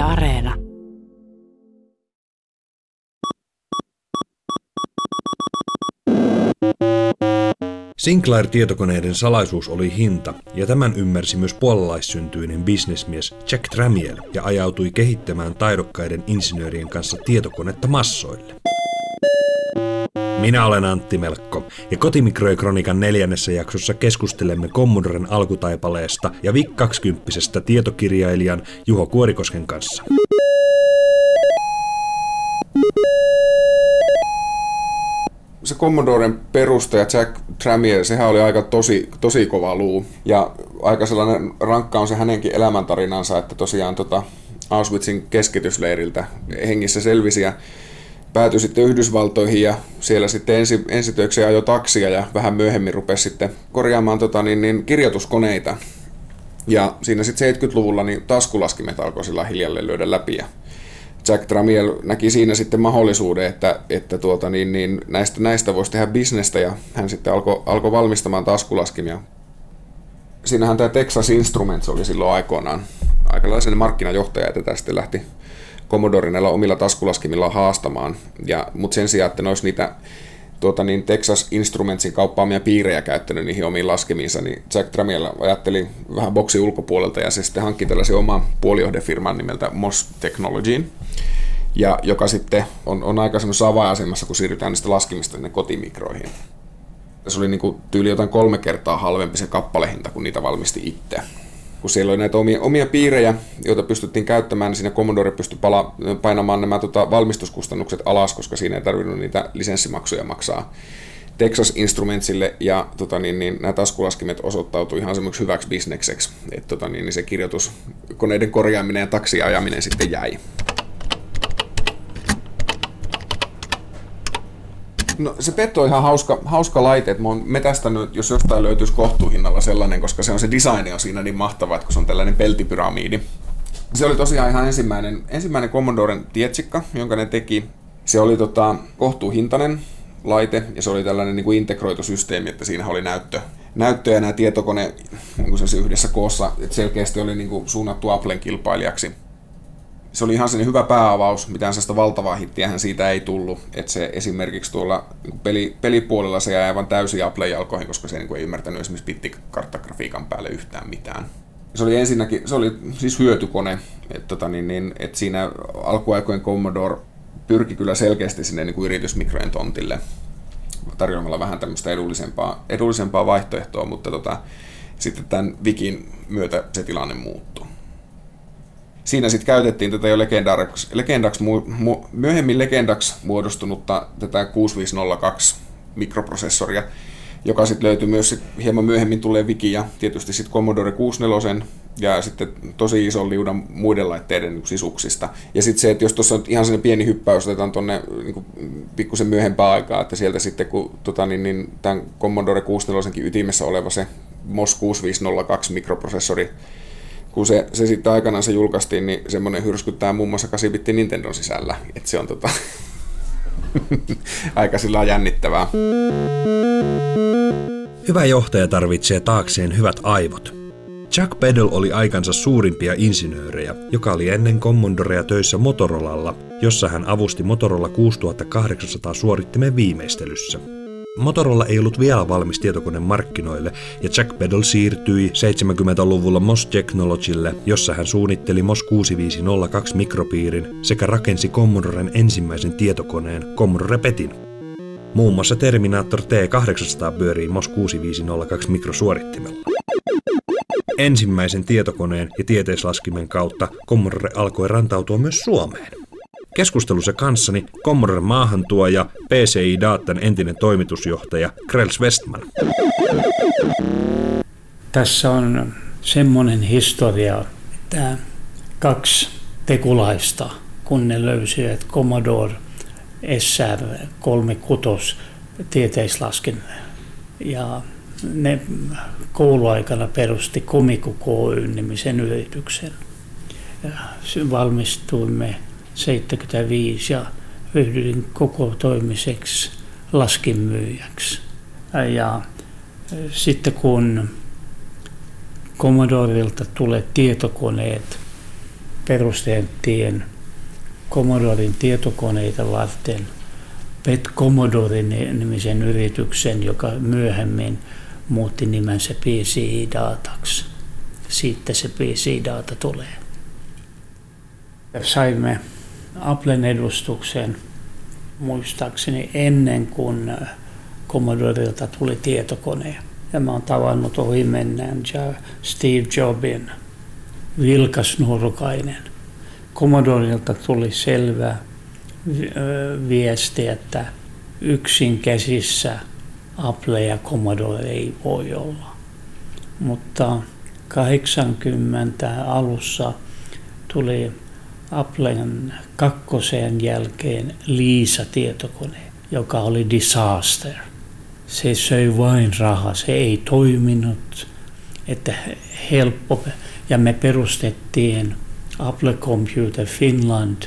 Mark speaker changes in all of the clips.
Speaker 1: Areena.
Speaker 2: Sinclair-tietokoneiden salaisuus oli hinta, ja tämän ymmärsi myös puolalaissyntyinen bisnesmies Jack Tramiel ja ajautui kehittämään taidokkaiden insinöörien kanssa tietokonetta massoille. Minä olen Antti Melkko, ja Kotimikroikronikan neljännessä jaksossa keskustelemme Commodoren alkutaipaleesta ja VIC 20 tietokirjailijan Juho Kuorikosken kanssa.
Speaker 3: se Commodoren perustaja Jack Tramiel, sehän oli aika tosi, tosi kova luu. Ja aika sellainen rankka on se hänenkin elämäntarinansa, että tosiaan tota Auschwitzin keskitysleiriltä hengissä selvisi ja päätyi sitten Yhdysvaltoihin ja siellä sitten ensi, ensitöikseen ajoi taksia ja vähän myöhemmin rupesi sitten korjaamaan tota, niin, niin, kirjoituskoneita. Ja siinä sitten 70-luvulla niin taskulaskimet alkoi sillä hiljalleen lyödä läpi ja Jack Tramiel näki siinä sitten mahdollisuuden, että, että tuota, niin, niin näistä, näistä voisi tehdä bisnestä ja hän sitten alkoi alko valmistamaan taskulaskimia. Siinähän tämä Texas Instruments oli silloin aikoinaan aikalaisen markkinajohtaja, että tästä lähti Commodore näillä omilla taskulaskimilla haastamaan. Ja, mutta sen sijaan, että ne olisi niitä tuota, niin Texas Instrumentsin kauppaamia piirejä käyttänyt niihin omiin laskemiinsa, niin Jack Tramiel ajatteli vähän boksi ulkopuolelta ja se sitten hankki tällaisen oman puolijohdefirman nimeltä Moss Technologyin, ja joka sitten on, on aika semmoisessa avainasemassa, kun siirrytään niistä laskemista sinne kotimikroihin. Se oli niin kuin tyyli jotain kolme kertaa halvempi se kappalehinta, kun niitä valmisti itse kun siellä oli näitä omia, omia piirejä, joita pystyttiin käyttämään, niin siinä Commodore pystyi pala, painamaan nämä tota, valmistuskustannukset alas, koska siinä ei tarvinnut niitä lisenssimaksuja maksaa Texas Instrumentsille, ja tota, niin, niin, nämä taskulaskimet osoittautui ihan semmoiksi hyväksi bisnekseksi, että tota, niin, niin se kirjoitus, koneiden korjaaminen ja taksiajaminen sitten jäi. No se Petto on ihan hauska, hauska laite, että mä oon metästänyt, jos jostain löytyisi kohtuuhinnalla sellainen, koska se on se design on siinä niin mahtava, että kun se on tällainen peltipyramiidi. Se oli tosiaan ihan ensimmäinen, ensimmäinen Commodoren tietsikka, jonka ne teki. Se oli tota, kohtuuhintainen laite ja se oli tällainen niin kuin integroitu systeemi, että siinä oli näyttö, näyttö ja nämä tietokone niin kuin se yhdessä koossa, että selkeästi oli niin kuin suunnattu Applen kilpailijaksi se oli ihan sen hyvä pääavaus, mitään sellaista valtavaa hittiähän siitä ei tullut, että se esimerkiksi tuolla niin peli, pelipuolella se jäi aivan täysin Apple-jalkoihin, koska se ei ymmärtänyt esimerkiksi bittikarttagrafiikan päälle yhtään mitään. Se oli ensinnäkin, se oli siis hyötykone, että tota, niin, niin, et siinä alkuaikojen Commodore pyrki kyllä selkeästi sinne niin kuin yritysmikrojen tontille tarjoamalla vähän tämmöistä edullisempaa, edullisempaa vaihtoehtoa, mutta tota, sitten tämän Vikin myötä se tilanne muuttui siinä sitten käytettiin tätä jo legendaksi, legendaksi mu, myöhemmin legendaksi muodostunutta tätä 6502 mikroprosessoria, joka sitten löytyi myös sit hieman myöhemmin tulee Wiki ja tietysti sitten Commodore 64 ja sitten tosi iso liudan muiden laitteiden sisuksista. Ja sitten se, että jos tuossa on ihan sellainen pieni hyppäys, otetaan tuonne niin pikkusen myöhempää aikaa, että sieltä sitten kun tota, niin, niin, tämän Commodore 64 ytimessä oleva se MOS 6502 mikroprosessori kun se, se sitten aikanaan se julkaistiin, niin semmoinen hyrskyttää muun muassa 8-bitti Nintendon sisällä. Että se on tota, aika sillä jännittävää.
Speaker 2: Hyvä johtaja tarvitsee taakseen hyvät aivot. Chuck Peddle oli aikansa suurimpia insinöörejä, joka oli ennen Commodorea töissä Motorolalla, jossa hän avusti Motorola 6800 suorittimen viimeistelyssä. Motorola ei ollut vielä valmis tietokone markkinoille, ja Jack Peddle siirtyi 70-luvulla MOS Technologylle, jossa hän suunnitteli MOS 6502 mikropiirin sekä rakensi Commodoren ensimmäisen tietokoneen Commodore PETin. Muun muassa Terminator T800 pyörii MOS 6502 mikrosuorittimella. Ensimmäisen tietokoneen ja tieteislaskimen kautta Commodore alkoi rantautua myös Suomeen. Keskustelussa kanssani Commodore maahantuoja, PCI Datan entinen toimitusjohtaja Krels Westman.
Speaker 4: Tässä on semmoinen historia, että kaksi tekulaista, kun ne löysivät Commodore SR36 tieteislaskin ja ne kouluaikana perusti Komiku K-nimisen yrityksen. Ja valmistuimme 75 ja ryhdyin koko toimiseksi laskinmyyjäksi. Ja sitten kun Commodorilta tulee tietokoneet perustettiin Commodoren tietokoneita varten Pet Commodore nimisen yrityksen, joka myöhemmin muutti nimensä PCI-dataksi. Siitä se PCI-data tulee. Saimme Applen edustuksen muistaakseni ennen kuin Commodorelta tuli tietokone. Ja mä oon tavannut ohi mennään Steve Jobin, vilkas nurkainen. Commodorilta tuli selvä viesti, että yksin käsissä Apple ja Commodore ei voi olla. Mutta 80 alussa tuli Applen kakkoseen jälkeen Liisa-tietokone, joka oli disaster. Se söi vain rahaa, se ei toiminut, että helppo. Ja me perustettiin Apple Computer Finland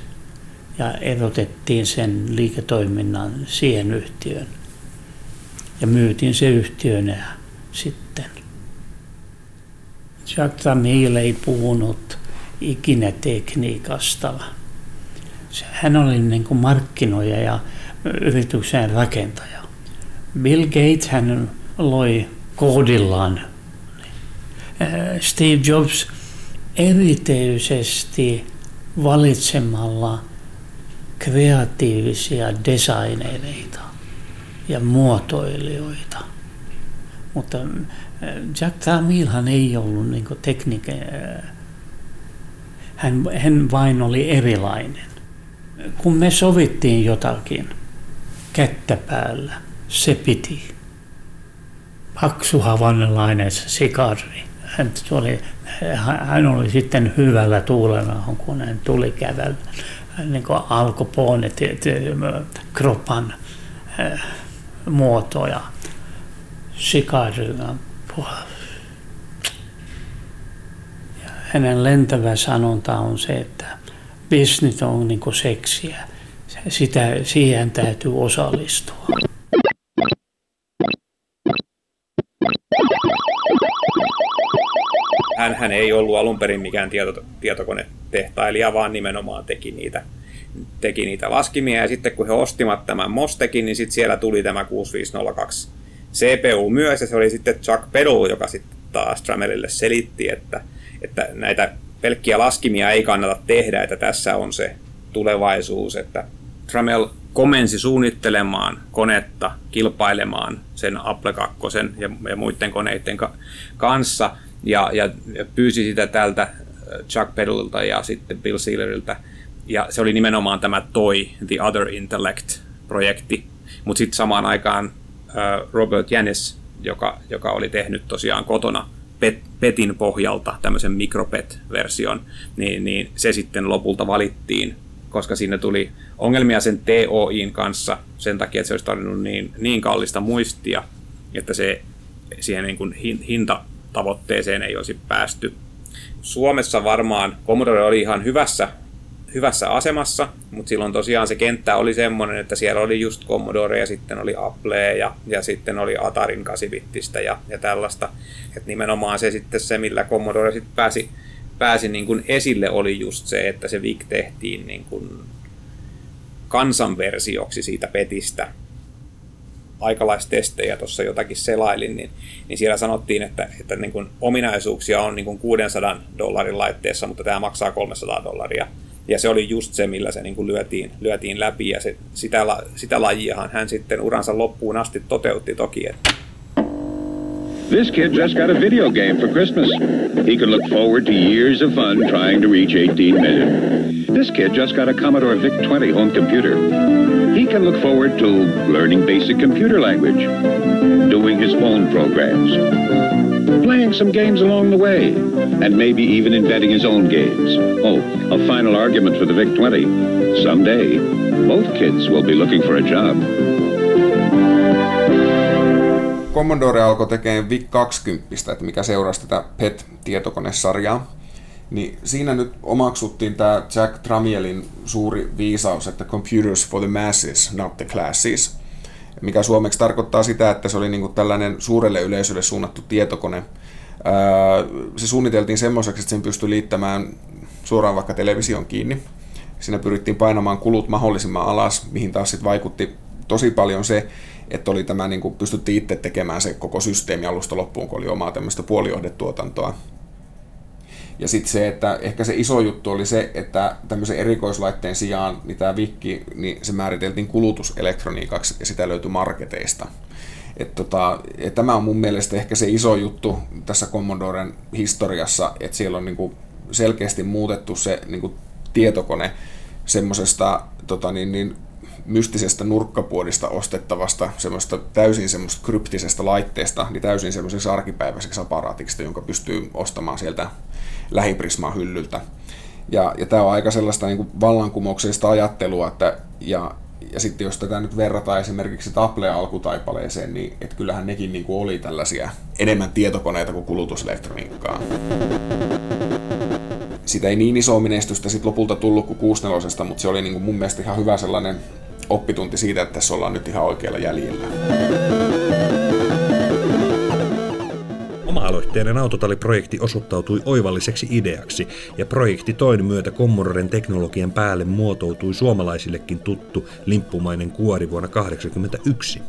Speaker 4: ja erotettiin sen liiketoiminnan siihen yhtiön. Ja myytiin se yhtiönä sitten. Jacques Tramil ei puhunut ikinä tekniikasta. Hän oli niin kuin markkinoija ja yrityksen rakentaja. Bill Gates hän loi koodillaan. Steve Jobs erityisesti valitsemalla kreatiivisia designereita ja muotoilijoita. Mutta Jack Tramilhan ei ollut niin tekniikan hän, hän vain oli erilainen. Kun me sovittiin jotakin kättä päällä, se piti. Paksu havannelainen sikari. Hän, oli, hän oli sitten hyvällä tuulella, kun hän tuli kävellä. Niin kuin alkoi kropan äh, muotoja. Sikarina hänen lentävä sanonta on se, että business on niin kuin seksiä. Sitä, siihen täytyy osallistua.
Speaker 1: Hän, hän ei ollut alun perin mikään tieto, tietokonetehtailija, vaan nimenomaan teki niitä, teki niitä laskimia. Ja sitten kun he ostivat tämän Mostekin, niin sitten siellä tuli tämä 6502 CPU myös, ja se oli sitten Chuck Peddle, joka sitten taas Tramelille selitti, että että näitä pelkkiä laskimia ei kannata tehdä, että tässä on se tulevaisuus, että Tramel komensi suunnittelemaan konetta kilpailemaan sen Apple 2 ja, ja muiden koneiden ka- kanssa ja, ja, pyysi sitä tältä äh, Chuck Peddlelta ja sitten Bill Sealerilta ja se oli nimenomaan tämä TOI, The Other Intellect-projekti, mutta sitten samaan aikaan äh, Robert Janis, joka, joka oli tehnyt tosiaan kotona pet, PETin pohjalta tämmöisen mikropet-version, niin, niin se sitten lopulta valittiin, koska sinne tuli ongelmia sen TOIin kanssa sen takia, että se olisi tarvinnut niin, niin kallista muistia, että se siihen niin kuin hintatavoitteeseen ei olisi päästy. Suomessa varmaan Commodore oli ihan hyvässä hyvässä asemassa, mutta silloin tosiaan se kenttä oli semmoinen, että siellä oli just Commodore ja sitten oli Apple ja, ja sitten oli Atarin 8 ja, ja tällaista. Et nimenomaan se sitten se, millä Commodore sitten pääsi, pääsi niin kuin esille oli just se, että se VIC tehtiin niin kuin kansanversioksi siitä petistä. Aikalaistestejä tuossa jotakin selailin, niin, niin siellä sanottiin, että, että niin kuin ominaisuuksia on niin kuin 600 dollarin laitteessa, mutta tämä maksaa 300 dollaria ja se oli just se, millä se niin kuin lyötiin, lyötiin läpi, ja se, sitä, sitä lajiahan hän sitten uransa loppuun asti toteutti toki. Että. This kid just got a video game for Christmas. He can look forward to years of fun trying to reach 18 million. This kid just got a Commodore VIC-20 home computer. He can look forward to learning basic computer language, doing his own programs, playing some games along the way, and maybe even inventing his own games. Oh, a final argument for the VIC-20. Someday, both kids will be looking for a job.
Speaker 3: Commodore alkoi tekemään VIC-20, että mikä seurasi tätä PET-tietokonesarjaa. Niin siinä nyt omaksuttiin tämä Jack Tramielin suuri viisaus, että computers for the masses, not the classes mikä suomeksi tarkoittaa sitä, että se oli niin kuin tällainen suurelle yleisölle suunnattu tietokone. Se suunniteltiin semmoiseksi, että sen pystyi liittämään suoraan vaikka television kiinni. Siinä pyrittiin painamaan kulut mahdollisimman alas, mihin taas sitten vaikutti tosi paljon se, että oli tämä, niin kuin pystyttiin itse tekemään se koko systeemi alusta loppuun, kun oli omaa tämmöistä puolijohdetuotantoa. Ja sitten se, että ehkä se iso juttu oli se, että tämmöisen erikoislaitteen sijaan, niin tämä Vikki, niin se määriteltiin kulutuselektroniikaksi ja sitä löytyi marketeista. Et tota, et tämä on mun mielestä ehkä se iso juttu tässä Commodoren historiassa, että siellä on niinku selkeästi muutettu se niinku tietokone semmoisesta tota niin, niin, mystisestä nurkkapuodista ostettavasta semmoista täysin semmoista kryptisestä laitteesta, niin täysin semmoiseksi arkipäiväiseksi aparaatiksi, jonka pystyy ostamaan sieltä lähiprisman hyllyltä. Ja, ja tämä on aika sellaista niin kuin vallankumouksellista ajattelua, että, ja, ja sitten jos tätä nyt verrataan esimerkiksi Apple-alkutaipaleeseen, niin et kyllähän nekin niin kuin oli tällaisia enemmän tietokoneita kuin kulutuselektroniikkaa. Sitä ei niin iso menestystä sitten lopulta tullut kuin 64, mutta se oli niin kuin mun mielestä ihan hyvä sellainen oppitunti siitä, että tässä ollaan nyt ihan oikealla jäljellä.
Speaker 2: Oma-aloitteinen autotalliprojekti osoittautui oivalliseksi ideaksi, ja projekti toin myötä Commodoren teknologian päälle muotoutui suomalaisillekin tuttu limppumainen kuori vuonna 1981.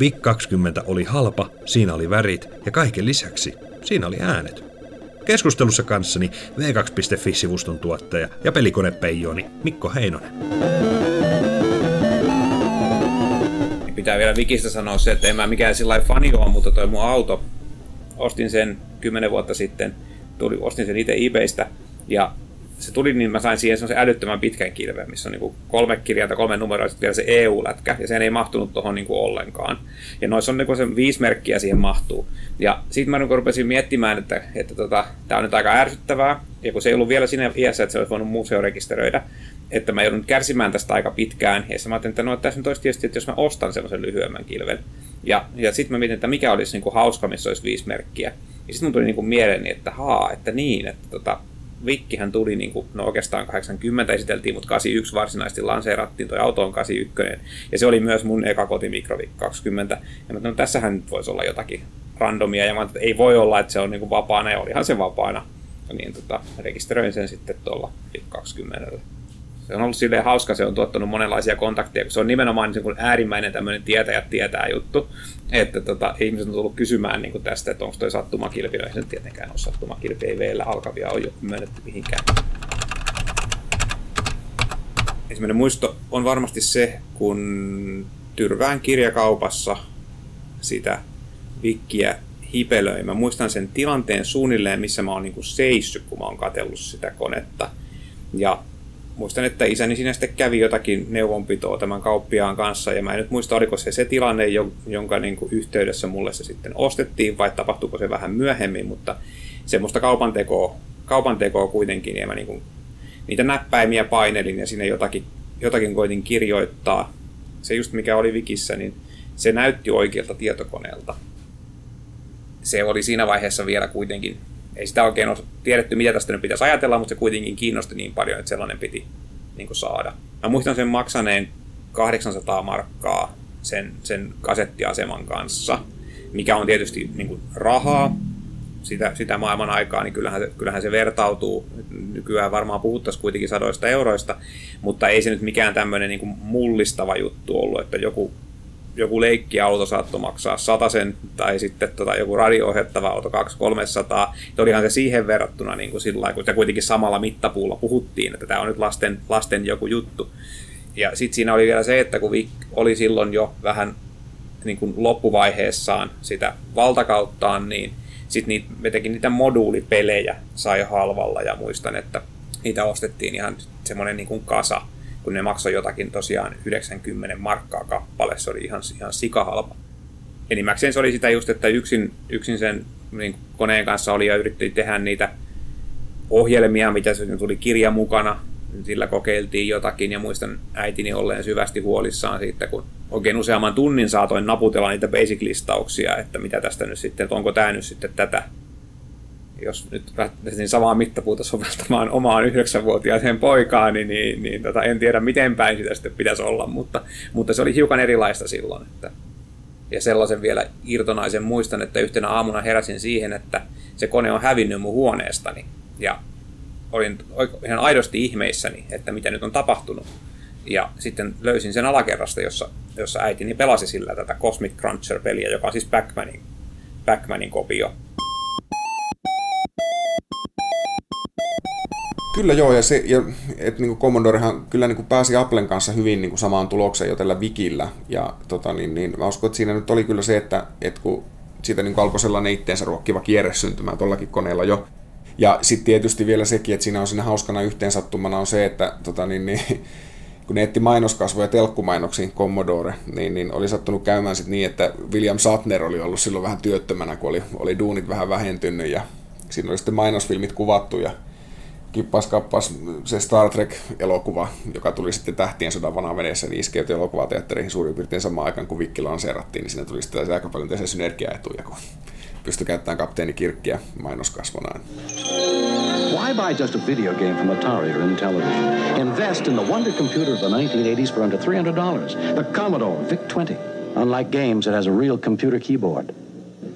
Speaker 2: VIC 20 oli halpa, siinä oli värit ja kaiken lisäksi siinä oli äänet. Keskustelussa kanssani V2.fi-sivuston tuottaja ja pelikonepeijoni Mikko Heinonen.
Speaker 1: Pitää vielä Vikistä sanoa se, että en mä mikään sillä fani ole, mutta toi mun auto ostin sen kymmenen vuotta sitten, tuli, ostin sen itse eBaystä, ja se tuli, niin mä sain siihen semmoisen älyttömän pitkän kirveen, missä on niin kolme kirjaa tai kolme numeroa, sitten vielä se EU-lätkä, ja sen ei mahtunut tuohon niin ollenkaan. Ja noissa on niin se viisi merkkiä siihen mahtuu. Ja sitten mä niin rupesin miettimään, että, että tota, tämä on nyt aika ärsyttävää, ja kun se ei ollut vielä siinä iässä, että se olisi voinut museorekisteröidä, että mä joudun kärsimään tästä aika pitkään, ja mä ajattelin, että no tässä nyt olisi tietysti, että jos mä ostan semmoisen lyhyemmän kilven, ja, ja sitten mä mietin, että mikä olisi niin kuin hauska, missä olisi viisi merkkiä. Ja sitten mun tuli niin kuin mieleeni, että haa, että niin, että tota, Vikkihän tuli, niin kuin, no oikeastaan 80 esiteltiin, mutta 81 varsinaisesti lanseerattiin, toi auto on 81, ja se oli myös mun eka kotimikrovik 20. Ja mä no, tässähän nyt voisi olla jotakin randomia, ja mä että ei voi olla, että se on niin kuin vapaana, ja olihan se vapaana. Niin tota, rekisteröin sen sitten tuolla 20 se on ollut silleen hauska, se on tuottanut monenlaisia kontakteja, kun se on nimenomaan niin kuin äärimmäinen tämmöinen tietäjä tietää juttu, että tota, ihmiset on tullut kysymään niin kuin tästä, että onko toi sattumakilpi, no ei se tietenkään ole sattumakilpi, ei vielä alkavia ole myönnetty mihinkään. Ensimmäinen muisto on varmasti se, kun Tyrvään kirjakaupassa sitä vikkiä hipelöi. Mä muistan sen tilanteen suunnilleen, missä mä oon niin seissyt, kun mä oon katsellut sitä konetta. Ja muistan, että isäni siinä sitten kävi jotakin neuvonpitoa tämän kauppiaan kanssa, ja mä en nyt muista, oliko se se tilanne, jonka niin kuin yhteydessä mulle se sitten ostettiin, vai tapahtuiko se vähän myöhemmin, mutta semmoista kaupan tekoa, kaupan tekoa kuitenkin, ja mä niin kuin, niitä näppäimiä painelin, ja sinne jotakin, jotakin koitin kirjoittaa. Se just mikä oli Wikissä, niin se näytti oikealta tietokoneelta. Se oli siinä vaiheessa vielä kuitenkin ei sitä oikein ole tiedetty, mitä tästä nyt pitäisi ajatella, mutta se kuitenkin kiinnosti niin paljon, että sellainen piti niin kuin saada. Mä muistan sen maksaneen 800 markkaa sen, sen kasettiaseman kanssa, mikä on tietysti niin kuin rahaa sitä, sitä maailman aikaa, niin kyllähän se, kyllähän se vertautuu. Nykyään varmaan puhuttaisiin kuitenkin sadoista euroista, mutta ei se nyt mikään tämmöinen niin kuin mullistava juttu ollut, että joku joku leikkiauto saattoi maksaa sen tai sitten tota, joku radio-ohjattava auto 200-300. Olihan se siihen verrattuna niin kuin sillä kun kuitenkin samalla mittapuulla puhuttiin, että tämä on nyt lasten, lasten joku juttu. Ja sitten siinä oli vielä se, että kun Vic oli silloin jo vähän niin kuin loppuvaiheessaan sitä valtakauttaan, niin sitten niitä, me tekin niitä moduulipelejä sai halvalla ja muistan, että niitä ostettiin ihan semmoinen niin kasa kun ne maksoi jotakin tosiaan 90 markkaa kappale, se oli ihan, ihan sikahalpa. Enimmäkseen se oli sitä just, että yksin, yksin sen niin koneen kanssa oli ja yritti tehdä niitä ohjelmia, mitä se tuli kirja mukana, sillä kokeiltiin jotakin ja muistan äitini olleen syvästi huolissaan siitä, kun oikein useamman tunnin saatoin naputella niitä basic-listauksia, että mitä tästä nyt sitten, että onko tämä nyt sitten tätä jos nyt lähtisin samaa mittapuuta soveltamaan omaan yhdeksänvuotiaaseen poikaan, niin, niin, niin tota, en tiedä miten päin sitä sitten pitäisi olla, mutta, mutta se oli hiukan erilaista silloin. Että, ja sellaisen vielä irtonaisen muistan, että yhtenä aamuna heräsin siihen, että se kone on hävinnyt mun huoneestani. Ja
Speaker 3: olin ihan aidosti ihmeissäni, että mitä nyt on tapahtunut. Ja sitten löysin sen alakerrasta, jossa, jossa äitini pelasi sillä tätä Cosmic Cruncher-peliä, joka on siis Pac-Manin, Pac-Manin kopio.
Speaker 1: Kyllä joo, ja, se, ja että niin Commodorehan kyllä niin kuin pääsi Applen kanssa hyvin niin kuin samaan tulokseen jo tällä Wikillä, ja tota, niin, niin, mä uskon, että siinä nyt oli kyllä se, että, että kun siitä niin alkoi sellainen itteensä ruokkiva kierre syntymään tuollakin koneella jo, ja sitten tietysti vielä sekin, että siinä on siinä hauskana yhteensattumana on se, että tota, niin, niin, kun ne etti mainoskasvoja telkkumainoksiin Commodore, niin, niin oli sattunut käymään sitten niin, että William Satner oli ollut silloin vähän työttömänä, kun oli, oli duunit vähän vähentynyt ja siinä oli sitten mainosfilmit kuvattu ja kippas kappas se Star Trek-elokuva, joka tuli sitten Tähtien sodan vanavedessä, niin iskeytyi elokuvateatteriin suurin piirtein samaan aikaan, kun Vikki lanseerattiin, niin siinä tuli sitten aika paljon tässä synergiaetuja, kun pystyi käyttämään kapteeni Kirkkiä mainoskasvonaan. Why buy just a video game from Atari or in television? Invest in the wonder computer of the 1980s for under $300. The Commodore VIC-20. Unlike games, it has a real computer keyboard.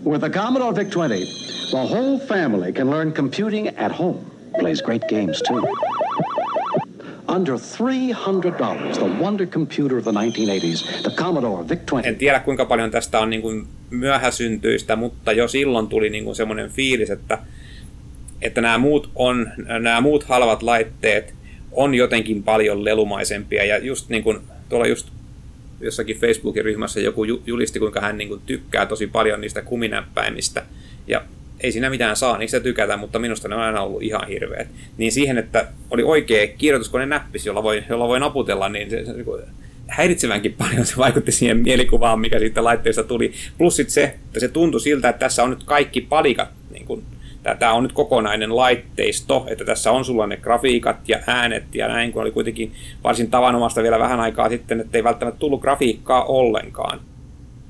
Speaker 1: With the Commodore VIC-20, the whole family can learn computing at home. Plays great games too. Under $300, the wonder computer of the 1980s, the Commodore VIC-20. En tiedä kuinka paljon tästä on niin kuin myöhäsyntyistä, mutta jo silloin tuli niin kuin semmoinen fiilis, että, että nämä, muut on, nämä muut halvat laitteet on jotenkin paljon lelumaisempia. Ja just niin kuin, tuolla just jossakin Facebookin ryhmässä joku julisti, kuinka hän niin kuin tykkää tosi paljon niistä kuminäppäimistä. Ja ei siinä mitään saa, niistä tykätä, mutta minusta ne on aina ollut ihan hirveät. Niin siihen, että oli oikea kirjoituskone näppis, jolla voi, jolla voi naputella, niin se, se niin häiritsevänkin paljon se vaikutti siihen mielikuvaan, mikä siitä laitteesta tuli. Plus sit se, että se tuntui siltä, että tässä on nyt kaikki palikat, niin kuin, tämä on nyt kokonainen laitteisto, että tässä on sulla ne grafiikat ja äänet ja näin, kun oli kuitenkin varsin tavanomasta vielä vähän aikaa sitten, että ei välttämättä tullut grafiikkaa ollenkaan.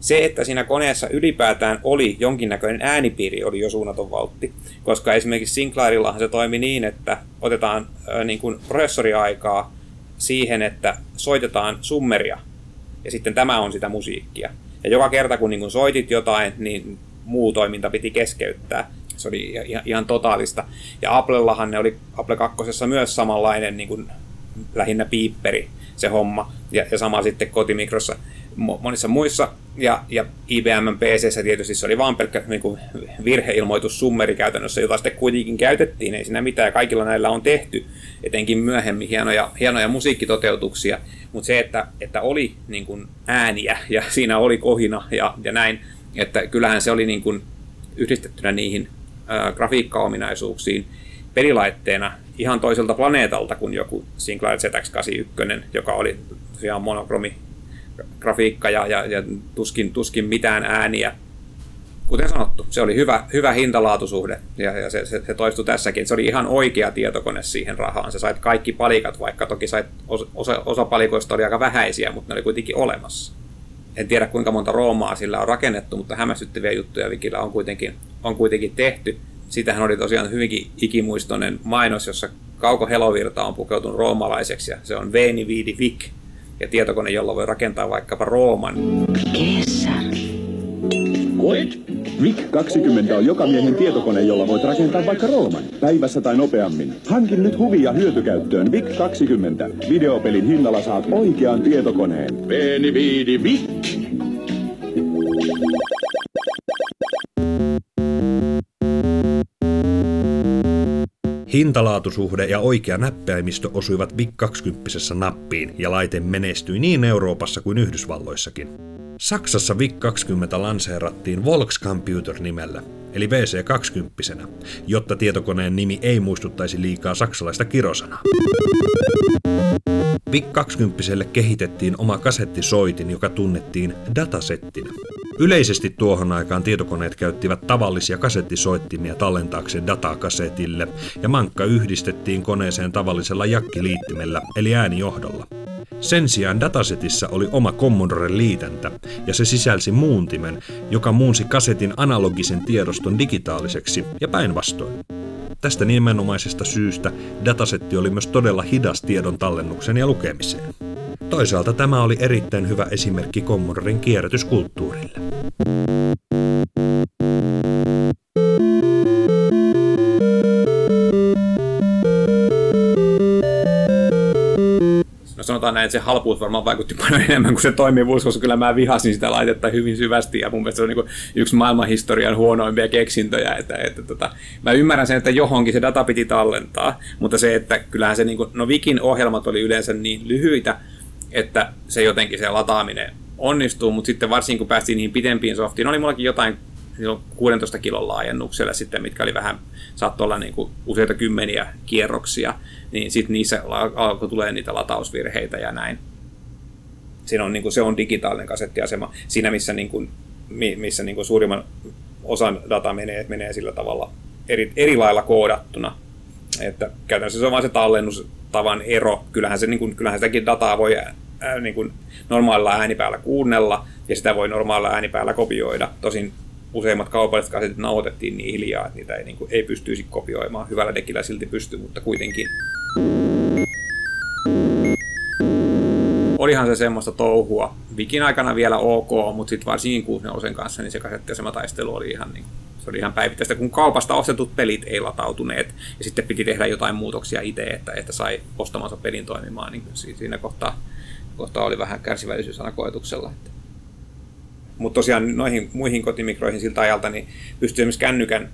Speaker 1: Se, että siinä koneessa ylipäätään oli jonkinnäköinen äänipiiri, oli jo suunnaton valtti, koska esimerkiksi Sinclairillahan se toimi niin, että otetaan äh, niin kuin prosessoriaikaa siihen, että soitetaan summeria, ja sitten tämä on sitä musiikkia. Ja joka kerta, kun niin kun soitit jotain, niin muu toiminta piti keskeyttää. Se oli ihan, ihan totaalista. Ja Applellahan ne oli Apple 2 myös samanlainen niin kuin lähinnä piipperi se homma. Ja, ja sama sitten kotimikrossa monissa muissa. Ja, ja IBM PC tietysti se oli vaan pelkkä niin kuin virheilmoitus summeri käytännössä, jota sitten kuitenkin käytettiin. Ei siinä mitään. Kaikilla näillä on tehty, etenkin myöhemmin hienoja, hienoja musiikkitoteutuksia. Mutta se, että, että oli niin kuin ääniä ja siinä oli kohina ja, ja näin, että kyllähän se oli niin kuin yhdistettynä niihin ää, grafiikkaominaisuuksiin pelilaitteena ihan toiselta planeetalta kuin joku Sinclair ZX81, joka oli tosiaan monokromi grafiikka ja, ja, ja tuskin, tuskin mitään ääniä. Kuten sanottu, se oli hyvä, hyvä hintalaatusuhde ja, ja se, se, se toistui tässäkin. Se oli ihan oikea tietokone siihen rahaan. Se sait kaikki palikat, vaikka toki sait osa, osa palikoista oli aika vähäisiä, mutta ne oli kuitenkin olemassa. En tiedä kuinka monta roomaa sillä on rakennettu, mutta hämmästyttäviä juttuja Wikillä on kuitenkin, on kuitenkin tehty. Sitähän oli tosiaan hyvinkin ikimuistoinen mainos, jossa Kauko Helovirta on pukeutunut roomalaiseksi ja se on Veini Viidi Vik, ja tietokone, jolla voi rakentaa vaikkapa Rooman.
Speaker 5: Koet? VIC 20 on joka miehen tietokone, jolla voit rakentaa vaikka Rooman. Päivässä tai nopeammin. Hankin nyt huvia hyötykäyttöön VIC 20. Videopelin hinnalla saat oikean tietokoneen. Veeni viidi VIC.
Speaker 2: Hintalaatusuhde ja oikea näppäimistö osuivat VIC 20 nappiin ja laite menestyi niin Euroopassa kuin Yhdysvalloissakin. Saksassa VIC 20 lanseerattiin Volkscomputer nimellä, eli VC20, jotta tietokoneen nimi ei muistuttaisi liikaa saksalaista kirosanaa. VIC 20 kehitettiin oma kasettisoitin, joka tunnettiin datasettinä. Yleisesti tuohon aikaan tietokoneet käyttivät tavallisia kasettisoittimia tallentaakseen dataa kasetille, ja mankka yhdistettiin koneeseen tavallisella jakkiliittimellä, eli äänijohdolla. Sen sijaan datasetissä oli oma Commodore-liitäntä, ja se sisälsi muuntimen, joka muunsi kasetin analogisen tiedoston digitaaliseksi, ja päinvastoin. Tästä nimenomaisesta syystä datasetti oli myös todella hidas tiedon tallennuksen ja lukemiseen. Toisaalta tämä oli erittäin hyvä esimerkki Commodoren kierrätyskulttuurille.
Speaker 1: Sanotaan näin, että se halpuus varmaan vaikutti paljon enemmän kuin se toimivuus, koska kyllä mä vihasin sitä laitetta hyvin syvästi ja mun mielestä se on niin yksi maailmanhistorian huonoimpia keksintöjä. Että, että tota, mä ymmärrän sen, että johonkin se data piti tallentaa, mutta se, että kyllähän se, niin kuin, no Vikin ohjelmat oli yleensä niin lyhyitä, että se jotenkin se lataaminen onnistuu, mutta sitten varsinkin kun päästiin niihin pidempiin softiin, oli mullakin jotain 16 kilon laajennuksella sitten, mitkä oli vähän, saattoi olla niin kuin useita kymmeniä kierroksia, niin sitten niissä alkoi tulee niitä latausvirheitä ja näin. Siinä on, niin kuin, se on digitaalinen kasettiasema. Siinä, missä, niin kuin, missä niin kuin suurimman osan data menee, menee sillä tavalla eri, eri lailla koodattuna. Että käytännössä se on vain se tallennustavan ero. Kyllähän, se, niin kuin, kyllähän sitäkin dataa voi ää, niin kuin normaalilla äänipäällä kuunnella, ja sitä voi normaalilla äänipäällä kopioida. Tosin useimmat kaupalliset kasetit nauhoitettiin niin hiljaa, että niitä ei, niin kuin, ei pystyisi kopioimaan. Hyvällä dekillä silti pystyy, mutta kuitenkin. Olihan se semmoista touhua. Vikin aikana vielä ok, mutta sitten varsinkin kuusnelosen kanssa, niin se kasettiasemataistelu oli ihan niin se oli ihan päivittäistä, kun kaupasta ostetut pelit ei latautuneet, ja sitten piti tehdä jotain muutoksia itse, että, että sai ostamansa pelin toimimaan, niin siinä kohtaa, kohtaa oli vähän kärsivällisyys aina koetuksella. Mutta tosiaan noihin muihin kotimikroihin siltä ajalta niin pystyy esimerkiksi kännykän,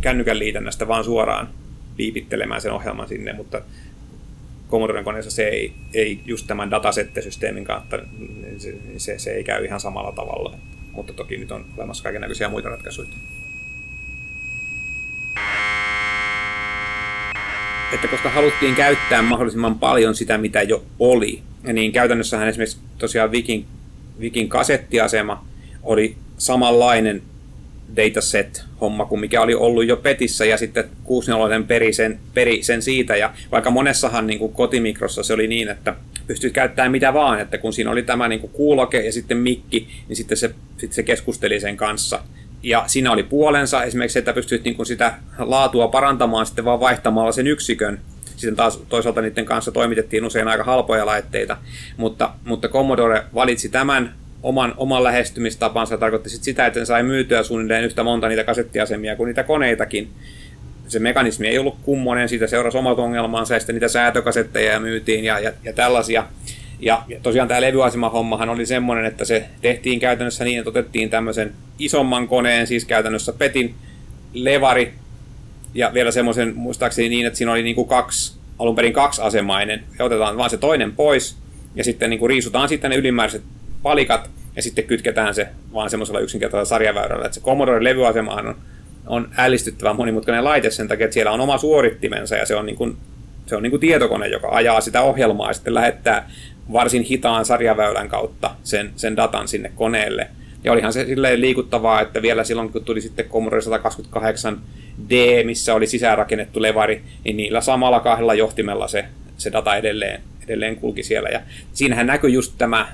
Speaker 1: kännykän liitännästä vaan suoraan piipittelemään sen ohjelman sinne, mutta Commodoren koneessa se ei, ei just tämän datasette-systeemin kautta, niin se, se, se ei käy ihan samalla tavalla. Mutta toki nyt on olemassa kaikenlaisia muita ratkaisuja. Että koska haluttiin käyttää mahdollisimman paljon sitä, mitä jo oli, niin käytännössähän esimerkiksi tosiaan Vikin, Vikin kasettiasema oli samanlainen dataset-homma kuin mikä oli ollut jo Petissä ja sitten 64 peri sen, peri sen siitä ja vaikka monessahan niin kuin kotimikrossa se oli niin, että pystyt käyttämään mitä vaan, että kun siinä oli tämä niin kuin kuuloke ja sitten mikki, niin sitten se, sitten se keskusteli sen kanssa. Ja siinä oli puolensa esimerkiksi, että pystyt niin kuin sitä laatua parantamaan sitten vaan vaihtamalla sen yksikön. Sitten taas toisaalta niiden kanssa toimitettiin usein aika halpoja laitteita, mutta, mutta Commodore valitsi tämän oman, oman lähestymistapansa tarkoitti sit sitä, että sai myytyä suunnilleen yhtä monta niitä kasettiasemia kuin niitä koneitakin. Se mekanismi ei ollut kummonen, siitä seurasi omat ongelmansa ja sitten niitä säätökasetteja myytiin ja, ja, ja tällaisia. Ja, ja tosiaan tämä levyasema-hommahan oli semmoinen, että se tehtiin käytännössä niin, että otettiin tämmöisen isomman koneen, siis käytännössä Petin levari, ja vielä semmoisen muistaakseni niin, että siinä oli niin kuin kaksi, alun perin kaksi asemainen, ja otetaan vaan se toinen pois, ja sitten niin kuin riisutaan sitten ne ylimääräiset palikat ja sitten kytketään se vaan semmoisella yksinkertaisella sarjaväyrällä. Että se Commodore levyasemahan on, on ällistyttävän monimutkainen laite sen takia, että siellä on oma suorittimensa ja se on, niin kuin, se on niin kuin tietokone, joka ajaa sitä ohjelmaa ja sitten lähettää varsin hitaan sarjaväylän kautta sen, sen datan sinne koneelle. Ja olihan se silleen liikuttavaa, että vielä silloin kun tuli sitten Commodore 128D, missä oli sisäänrakennettu levari, niin niillä samalla kahdella johtimella se, se data edelleen, edelleen kulki siellä. Ja siinähän näkyy just tämä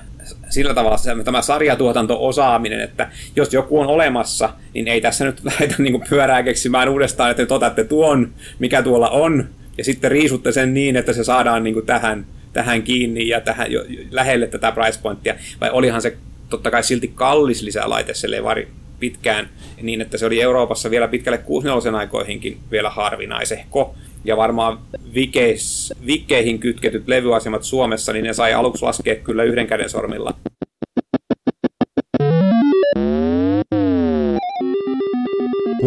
Speaker 1: sillä tavalla tämä sarjatuotanto-osaaminen, että jos joku on olemassa, niin ei tässä nyt lähdetä niin pyörää keksimään uudestaan, että te otatte tuon, mikä tuolla on, ja sitten riisutte sen niin, että se saadaan niin tähän, tähän kiinni ja tähän jo, lähelle tätä price pointtia. Vai olihan se totta kai silti kallis lisälaite se levari pitkään, niin että se oli Euroopassa vielä pitkälle 64 aikoihinkin vielä harvinaisehko ja varmaan vikeis, vikeihin kytketyt levyasemat Suomessa, niin ne sai aluksi laskea kyllä yhden käden sormilla.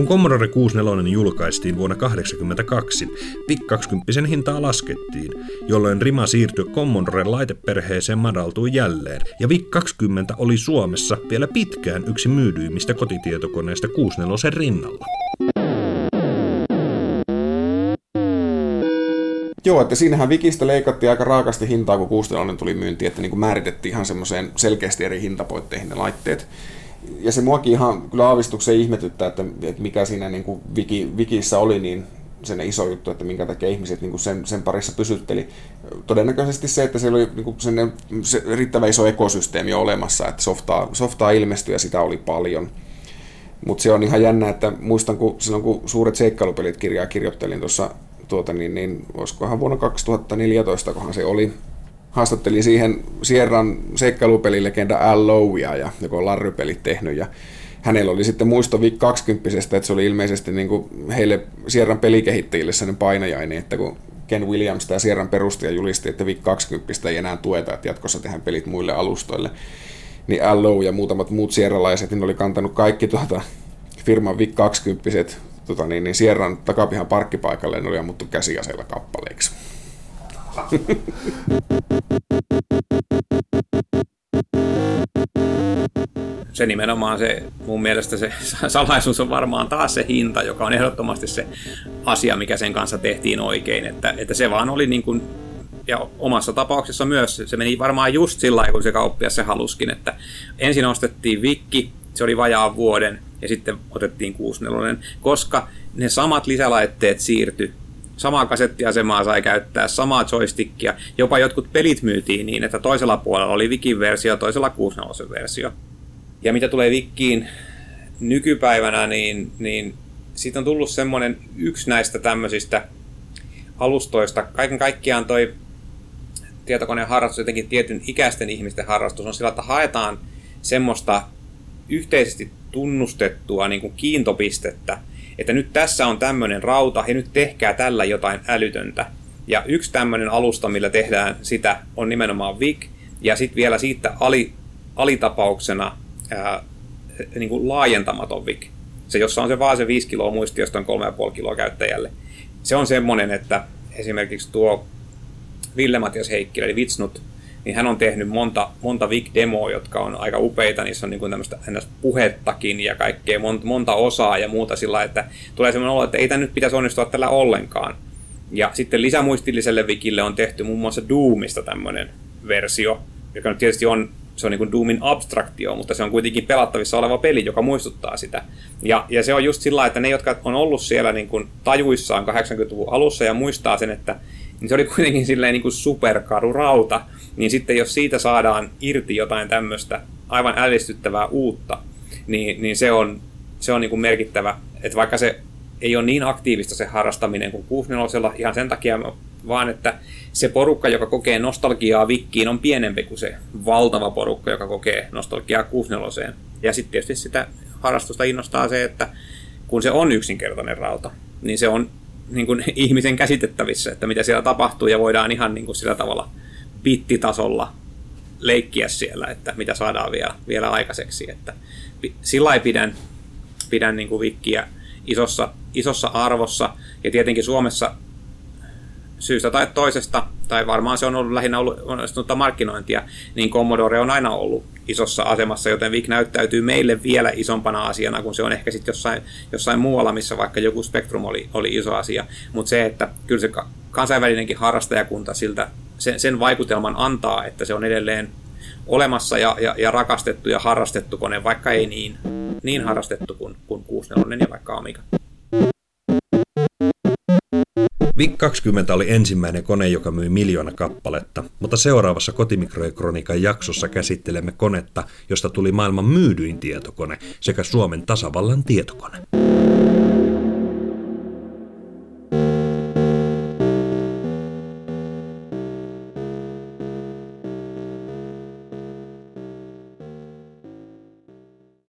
Speaker 2: Kun Commodore 64 julkaistiin vuonna 1982, VIC 20 hintaa laskettiin, jolloin rima siirtyi Commodore laiteperheeseen madaltui jälleen, ja VIC 20 oli Suomessa vielä pitkään yksi myydyimmistä kotitietokoneista 64 rinnalla.
Speaker 3: Joo, että siinähän Wikistä leikattiin aika raakasti hintaa, kun 64 tuli myyntiin, että niin kuin määritettiin ihan semmoiseen selkeästi eri hintapoitteihin ne laitteet. Ja se muakin ihan kyllä aavistuksen ihmetyttää, että, että mikä siinä niin kuin Wiki, Wikissä oli niin sen iso juttu, että minkä takia ihmiset niin kuin sen, sen parissa pysytteli. Todennäköisesti se, että siellä oli niin kuin sen, se riittävä iso ekosysteemi olemassa, että softaa, softaa ilmestyi ja sitä oli paljon. Mutta se on ihan jännä, että muistan, kun silloin kun suuret seikkailupelit kirjaa kirjoittelin tuossa tuota, niin, niin olisikohan vuonna 2014, kohan se oli, haastattelin siihen Sierran seikkailupelilegenda Al Lowia, ja, joka on Larry-pelit tehnyt, ja hänellä oli sitten muisto VIC 20 että se oli ilmeisesti niin kuin heille Sierran pelikehittäjille sellainen painajainen, että kun Ken Williams, tämä Sierran perustaja, julisti, että VIC 20 ei enää tueta, että jatkossa tehdään pelit muille alustoille. Niin LO ja muutamat muut sierralaiset, niin oli kantanut kaikki tuota firman VIC 20 tota niin, niin Sierran takapihan parkkipaikalle ne oli ammuttu käsiaseilla kappaleiksi.
Speaker 1: se nimenomaan se, mun mielestä se salaisuus on varmaan taas se hinta, joka on ehdottomasti se asia, mikä sen kanssa tehtiin oikein. Että, että se vaan oli niin kuin, ja omassa tapauksessa myös, se meni varmaan just sillä lailla, kun se kauppias se haluskin, että ensin ostettiin vikki, se oli vajaa vuoden, ja sitten otettiin 64, koska ne samat lisälaitteet siirtyi samaa kasettiasemaa sai käyttää, samaa joystickia. Jopa jotkut pelit myytiin niin, että toisella puolella oli Vikin versio, toisella 64 versio. Ja mitä tulee Vikkiin nykypäivänä, niin, niin siitä on tullut semmoinen yksi näistä tämmöisistä alustoista. Kaiken kaikkiaan toi tietokoneen harrastus, jotenkin tietyn ikäisten ihmisten harrastus, on sillä, että haetaan semmoista yhteisesti tunnustettua niin kuin kiintopistettä, että nyt tässä on tämmöinen rauta ja nyt tehkää tällä jotain älytöntä. Ja yksi tämmöinen alusta, millä tehdään sitä, on nimenomaan VIC, ja sitten vielä siitä ali, alitapauksena ää, niin kuin laajentamaton VIC. Se, jossa on se vaan se 5 kiloa muistiosta on 3,5 kiloa käyttäjälle. Se on semmoinen, että esimerkiksi tuo Ville Matias Heikkilä, eli Vitsnut, niin hän on tehnyt monta, monta VIC-demoa, jotka on aika upeita, niissä on niin kuin tämmöistä puhettakin ja kaikkea, monta, monta osaa ja muuta sillä, että tulee semmoinen olo, että ei tämä nyt pitäisi onnistua tällä ollenkaan. Ja sitten lisämuistilliselle Vikille on tehty muun muassa Doomista tämmöinen versio, joka nyt tietysti on se on niin kuin Doomin abstraktio, mutta se on kuitenkin pelattavissa oleva peli, joka muistuttaa sitä. Ja, ja se on just sillä että ne, jotka on ollut siellä niin kuin tajuissaan 80-luvun alussa ja muistaa sen, että niin se oli kuitenkin silleen niin kuin superkaru rauta, niin sitten jos siitä saadaan irti jotain tämmöistä aivan ällistyttävää uutta, niin, niin se on, se on niin kuin merkittävä, että vaikka se ei ole niin aktiivista se harrastaminen kuin 64 ihan sen takia vaan että se porukka, joka kokee nostalgiaa vikkiin, on pienempi kuin se valtava porukka, joka kokee nostalgiaa 64 Ja sitten tietysti sitä harrastusta innostaa se, että kun se on yksinkertainen rauta, niin se on niin kuin ihmisen käsitettävissä, että mitä siellä tapahtuu, ja voidaan ihan niin kuin sillä tavalla bittitasolla leikkiä siellä, että mitä saadaan vielä, vielä aikaiseksi. Että sillä pidän, pidän niin kuin vikkiä isossa, isossa arvossa, ja tietenkin Suomessa syystä tai toisesta, tai varmaan se on ollut lähinnä ollut markkinointia, niin Commodore on aina ollut isossa asemassa, joten VIC näyttäytyy meille vielä isompana asiana, kun se on ehkä sitten jossain, jossain muualla, missä vaikka joku Spectrum oli, oli iso asia. Mutta se, että kyllä se kansainvälinenkin harrastajakunta siltä sen, sen vaikutelman antaa, että se on edelleen olemassa ja, ja, ja rakastettu ja harrastettu kone, vaikka ei niin, niin harrastettu kuin, kuin 64 ja vaikka Amiga.
Speaker 2: VIC-20 oli ensimmäinen kone, joka myi miljoona kappaletta, mutta seuraavassa Kotimikrokronikan jaksossa käsittelemme konetta, josta tuli maailman myydyin tietokone sekä Suomen tasavallan tietokone.